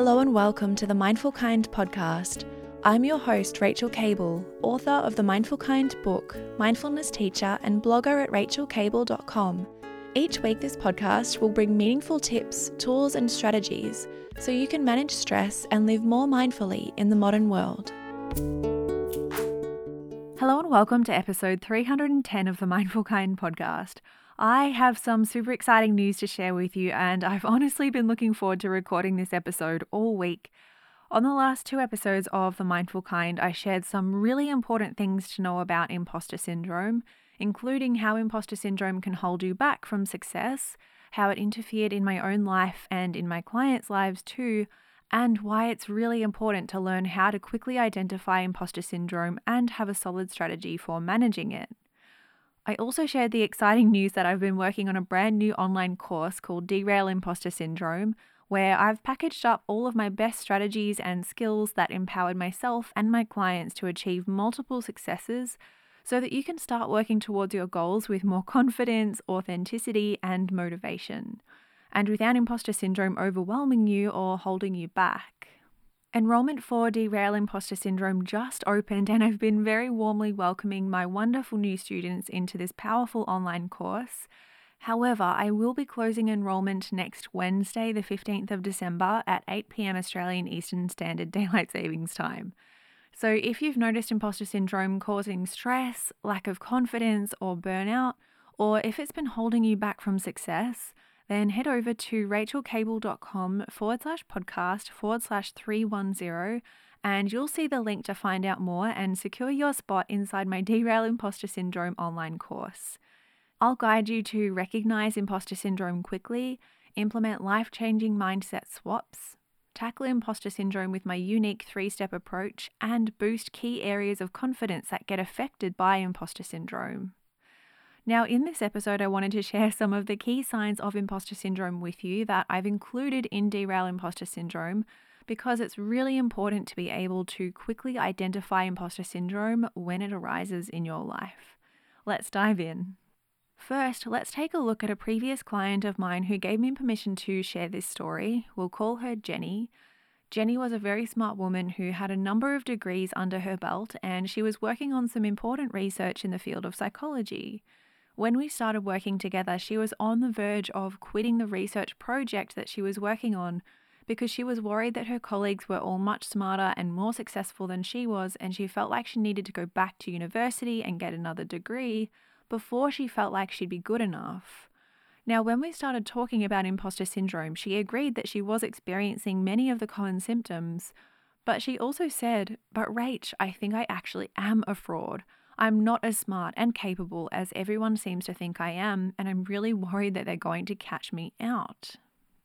Hello and welcome to the Mindful Kind podcast. I'm your host, Rachael Kable, author of the Mindful Kind book, mindfulness teacher, and blogger at rachaelkable.com. Each week, this podcast will bring meaningful tips, tools, and strategies so you can manage stress and live more mindfully in the modern world. Hello and welcome to episode 310 of the Mindful Kind podcast. I have some super exciting news to share with you, and I've honestly been looking forward to recording this episode all week. On the last two episodes of The Mindful Kind, I shared some really important things to know about imposter syndrome, including how imposter syndrome can hold you back from success, how it interfered in my own life and in my clients' lives too, and why it's really important to learn how to quickly identify imposter syndrome and have a solid strategy for managing it. I also shared the exciting news that I've been working on a brand new online course called Derail Imposter Syndrome, where I've packaged up all of my best strategies and skills that empowered myself and my clients to achieve multiple successes so that you can start working towards your goals with more confidence, authenticity, and motivation, and without imposter syndrome overwhelming you or holding you back. Enrollment for Derail Imposter Syndrome just opened, and I've been very warmly welcoming my wonderful new students into this powerful online course. However, I will be closing enrollment next Wednesday, the 15th of December at 8 pm Australian Eastern Standard Daylight Savings Time. So, if you've noticed imposter syndrome causing stress, lack of confidence, or burnout, or if it's been holding you back from success, then head over to rachaelkable.com forward slash podcast forward slash 310 and you'll see the link to find out more and secure your spot inside my Derail Imposter Syndrome online course. I'll guide you to recognize imposter syndrome quickly, implement life changing mindset swaps, tackle imposter syndrome with my unique three step approach, and boost key areas of confidence that get affected by imposter syndrome. Now, in this episode, I wanted to share some of the key signs of imposter syndrome with you that I've included in Derail Imposter Syndrome because it's really important to be able to quickly identify imposter syndrome when it arises in your life. Let's dive in. First, let's take a look at a previous client of mine who gave me permission to share this story. We'll call her Jenny. Jenny was a very smart woman who had a number of degrees under her belt, and she was working on some important research in the field of psychology. When we started working together, she was on the verge of quitting the research project that she was working on because she was worried that her colleagues were all much smarter and more successful than she was, and she felt like she needed to go back to university and get another degree before she felt like she'd be good enough. Now, when we started talking about imposter syndrome, she agreed that she was experiencing many of the common symptoms, but she also said, But Rach, I think I actually am a fraud. I'm not as smart and capable as everyone seems to think I am, and I'm really worried that they're going to catch me out.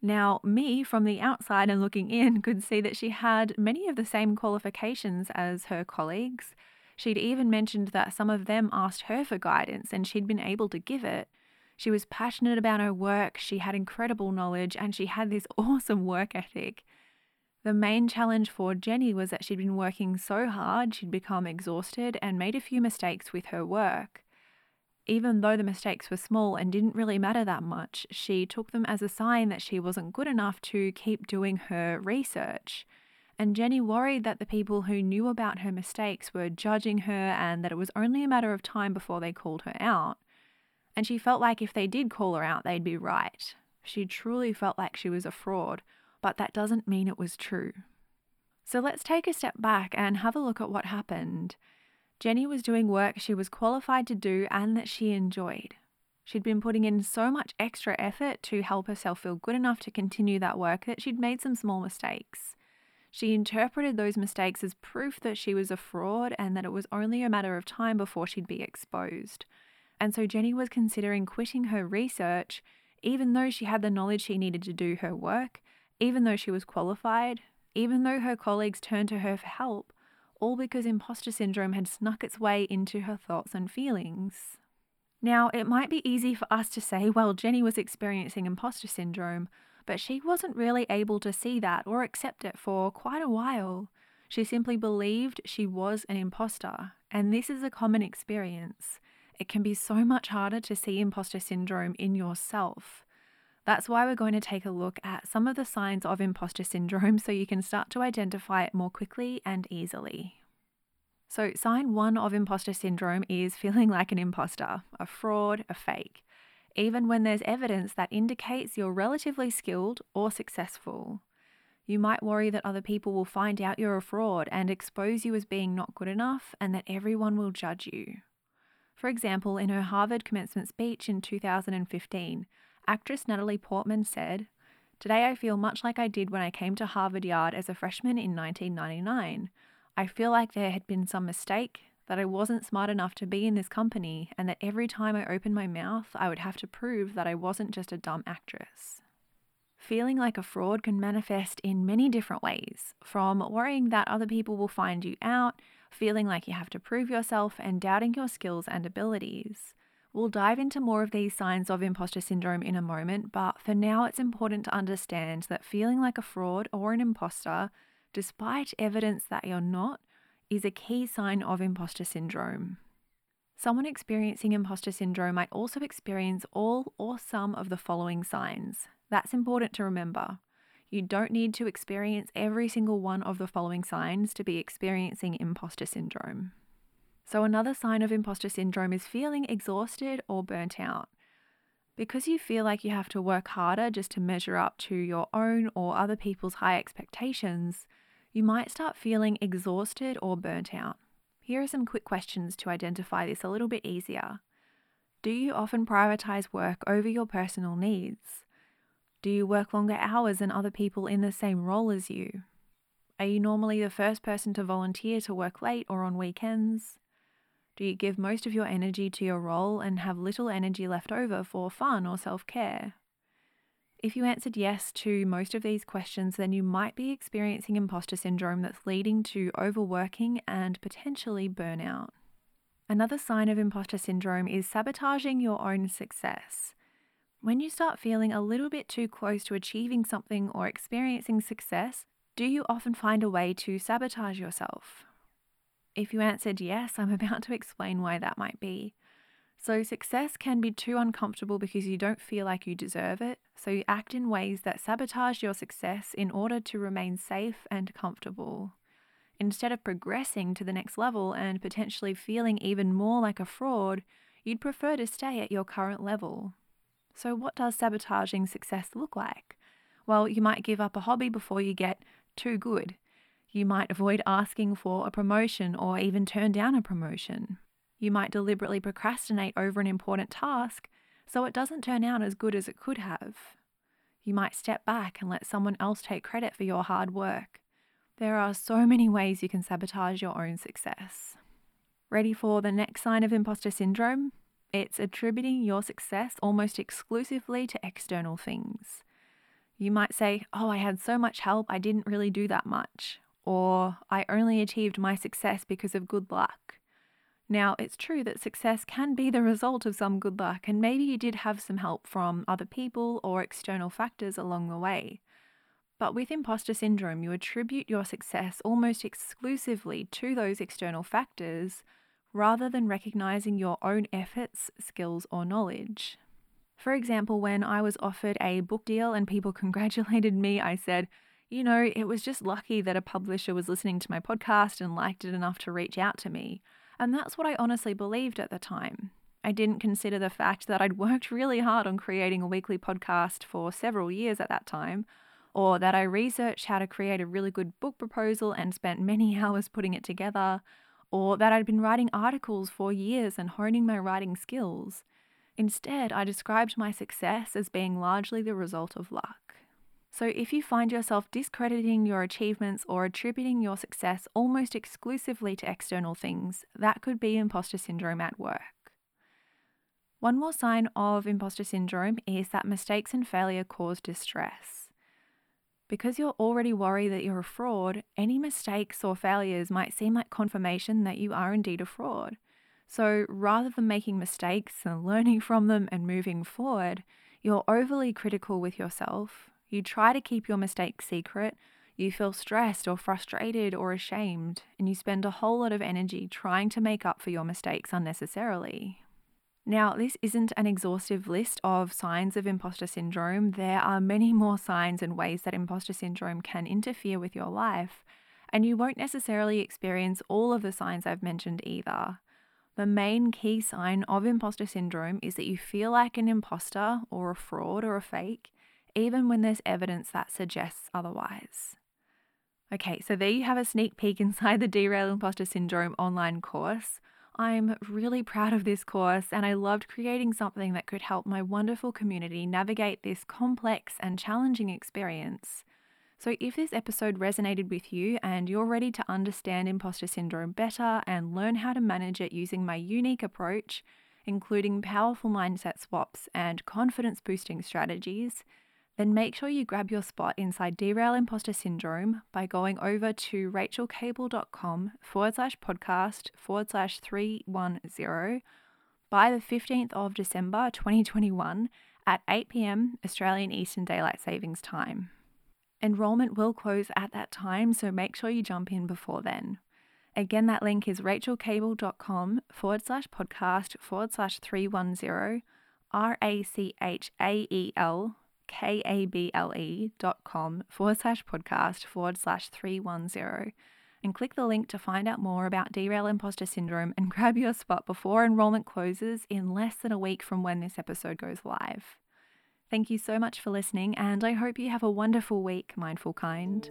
Now, me from the outside and looking in could see that she had many of the same qualifications as her colleagues. She'd even mentioned that some of them asked her for guidance and she'd been able to give it. She was passionate about her work, she had incredible knowledge, and she had this awesome work ethic. The main challenge for Jenny was that she'd been working so hard, she'd become exhausted and made a few mistakes with her work. Even though the mistakes were small and didn't really matter that much, she took them as a sign that she wasn't good enough to keep doing her research. And Jenny worried that the people who knew about her mistakes were judging her and that it was only a matter of time before they called her out. And she felt like if they did call her out, they'd be right. She truly felt like she was a fraud but that doesn't mean it was true. So let's take a step back and have a look at what happened. Jenny was doing work she was qualified to do and that she enjoyed. She'd been putting in so much extra effort to help herself feel good enough to continue that work that she'd made some small mistakes. She interpreted those mistakes as proof that she was a fraud and that it was only a matter of time before she'd be exposed. And so Jenny was considering quitting her research, even though she had the knowledge she needed to do her work even though she was qualified, even though her colleagues turned to her for help, all because imposter syndrome had snuck its way into her thoughts and feelings. Now, it might be easy for us to say, well, Jenny was experiencing imposter syndrome, but she wasn't really able to see that or accept it for quite a while. She simply believed she was an imposter, and this is a common experience. It can be so much harder to see imposter syndrome in yourself. That's why we're going to take a look at some of the signs of imposter syndrome so you can start to identify it more quickly and easily. So, sign one of imposter syndrome is feeling like an imposter, a fraud, a fake, even when there's evidence that indicates you're relatively skilled or successful. You might worry that other people will find out you're a fraud and expose you as being not good enough and that everyone will judge you. For example, in her Harvard commencement speech in 2015, actress Natalie Portman said, Today I feel much like I did when I came to Harvard Yard as a freshman in 1999. I feel like there had been some mistake, that I wasn't smart enough to be in this company, and that every time I opened my mouth, I would have to prove that I wasn't just a dumb actress. Feeling like a fraud can manifest in many different ways, from worrying that other people will find you out, feeling like you have to prove yourself, and doubting your skills and abilities. We'll dive into more of these signs of imposter syndrome in a moment, but for now, it's important to understand that feeling like a fraud or an imposter, despite evidence that you're not, is a key sign of imposter syndrome. Someone experiencing imposter syndrome might also experience all or some of the following signs. That's important to remember. You don't need to experience every single one of the following signs to be experiencing imposter syndrome. So, another sign of imposter syndrome is feeling exhausted or burnt out. Because you feel like you have to work harder just to measure up to your own or other people's high expectations, you might start feeling exhausted or burnt out. Here are some quick questions to identify this a little bit easier. Do you often prioritize work over your personal needs? Do you work longer hours than other people in the same role as you? Are you normally the first person to volunteer to work late or on weekends? Do you give most of your energy to your role and have little energy left over for fun or self care? If you answered yes to most of these questions, then you might be experiencing imposter syndrome that's leading to overworking and potentially burnout. Another sign of imposter syndrome is sabotaging your own success. When you start feeling a little bit too close to achieving something or experiencing success, do you often find a way to sabotage yourself? If you answered yes, I'm about to explain why that might be. So, success can be too uncomfortable because you don't feel like you deserve it, so you act in ways that sabotage your success in order to remain safe and comfortable. Instead of progressing to the next level and potentially feeling even more like a fraud, you'd prefer to stay at your current level. So, what does sabotaging success look like? Well, you might give up a hobby before you get too good. You might avoid asking for a promotion or even turn down a promotion. You might deliberately procrastinate over an important task so it doesn't turn out as good as it could have. You might step back and let someone else take credit for your hard work. There are so many ways you can sabotage your own success. Ready for the next sign of imposter syndrome? It's attributing your success almost exclusively to external things. You might say, Oh, I had so much help, I didn't really do that much. Or, I only achieved my success because of good luck. Now, it's true that success can be the result of some good luck, and maybe you did have some help from other people or external factors along the way. But with imposter syndrome, you attribute your success almost exclusively to those external factors rather than recognizing your own efforts, skills, or knowledge. For example, when I was offered a book deal and people congratulated me, I said, you know, it was just lucky that a publisher was listening to my podcast and liked it enough to reach out to me. And that's what I honestly believed at the time. I didn't consider the fact that I'd worked really hard on creating a weekly podcast for several years at that time, or that I researched how to create a really good book proposal and spent many hours putting it together, or that I'd been writing articles for years and honing my writing skills. Instead, I described my success as being largely the result of luck. So, if you find yourself discrediting your achievements or attributing your success almost exclusively to external things, that could be imposter syndrome at work. One more sign of imposter syndrome is that mistakes and failure cause distress. Because you're already worried that you're a fraud, any mistakes or failures might seem like confirmation that you are indeed a fraud. So rather than making mistakes and learning from them and moving forward, you're overly critical with yourself, you try to keep your mistakes secret, you feel stressed or frustrated or ashamed, and you spend a whole lot of energy trying to make up for your mistakes unnecessarily. Now, this isn't an exhaustive list of signs of imposter syndrome. There are many more signs and ways that imposter syndrome can interfere with your life, and you won't necessarily experience all of the signs I've mentioned either. The main key sign of imposter syndrome is that you feel like an imposter or a fraud or a fake, even when there's evidence that suggests otherwise. Okay, so there you have a sneak peek inside the Derail Imposter Syndrome online course. I'm really proud of this course and I loved creating something that could help my wonderful community navigate this complex and challenging experience. So, if this episode resonated with you and you're ready to understand imposter syndrome better and learn how to manage it using my unique approach, including powerful mindset swaps and confidence boosting strategies, then make sure you grab your spot inside Derail Imposter Syndrome by going over to rachaelkable.com forward slash podcast forward slash 310 by the 15th of December 2021 at 8 pm Australian Eastern Daylight Savings Time. Enrollment will close at that time, so make sure you jump in before then. Again, that link is rachaelkable.com forward slash podcast forward slash 310 R A C H A E L K-A-B-L-E dot com forward slash podcast forward slash 310 and click the link to find out more about derail imposter syndrome and grab your spot before enrollment closes in less than a week from when this episode goes live. Thank you so much for listening, and I hope you have a wonderful week, Mindful Kind.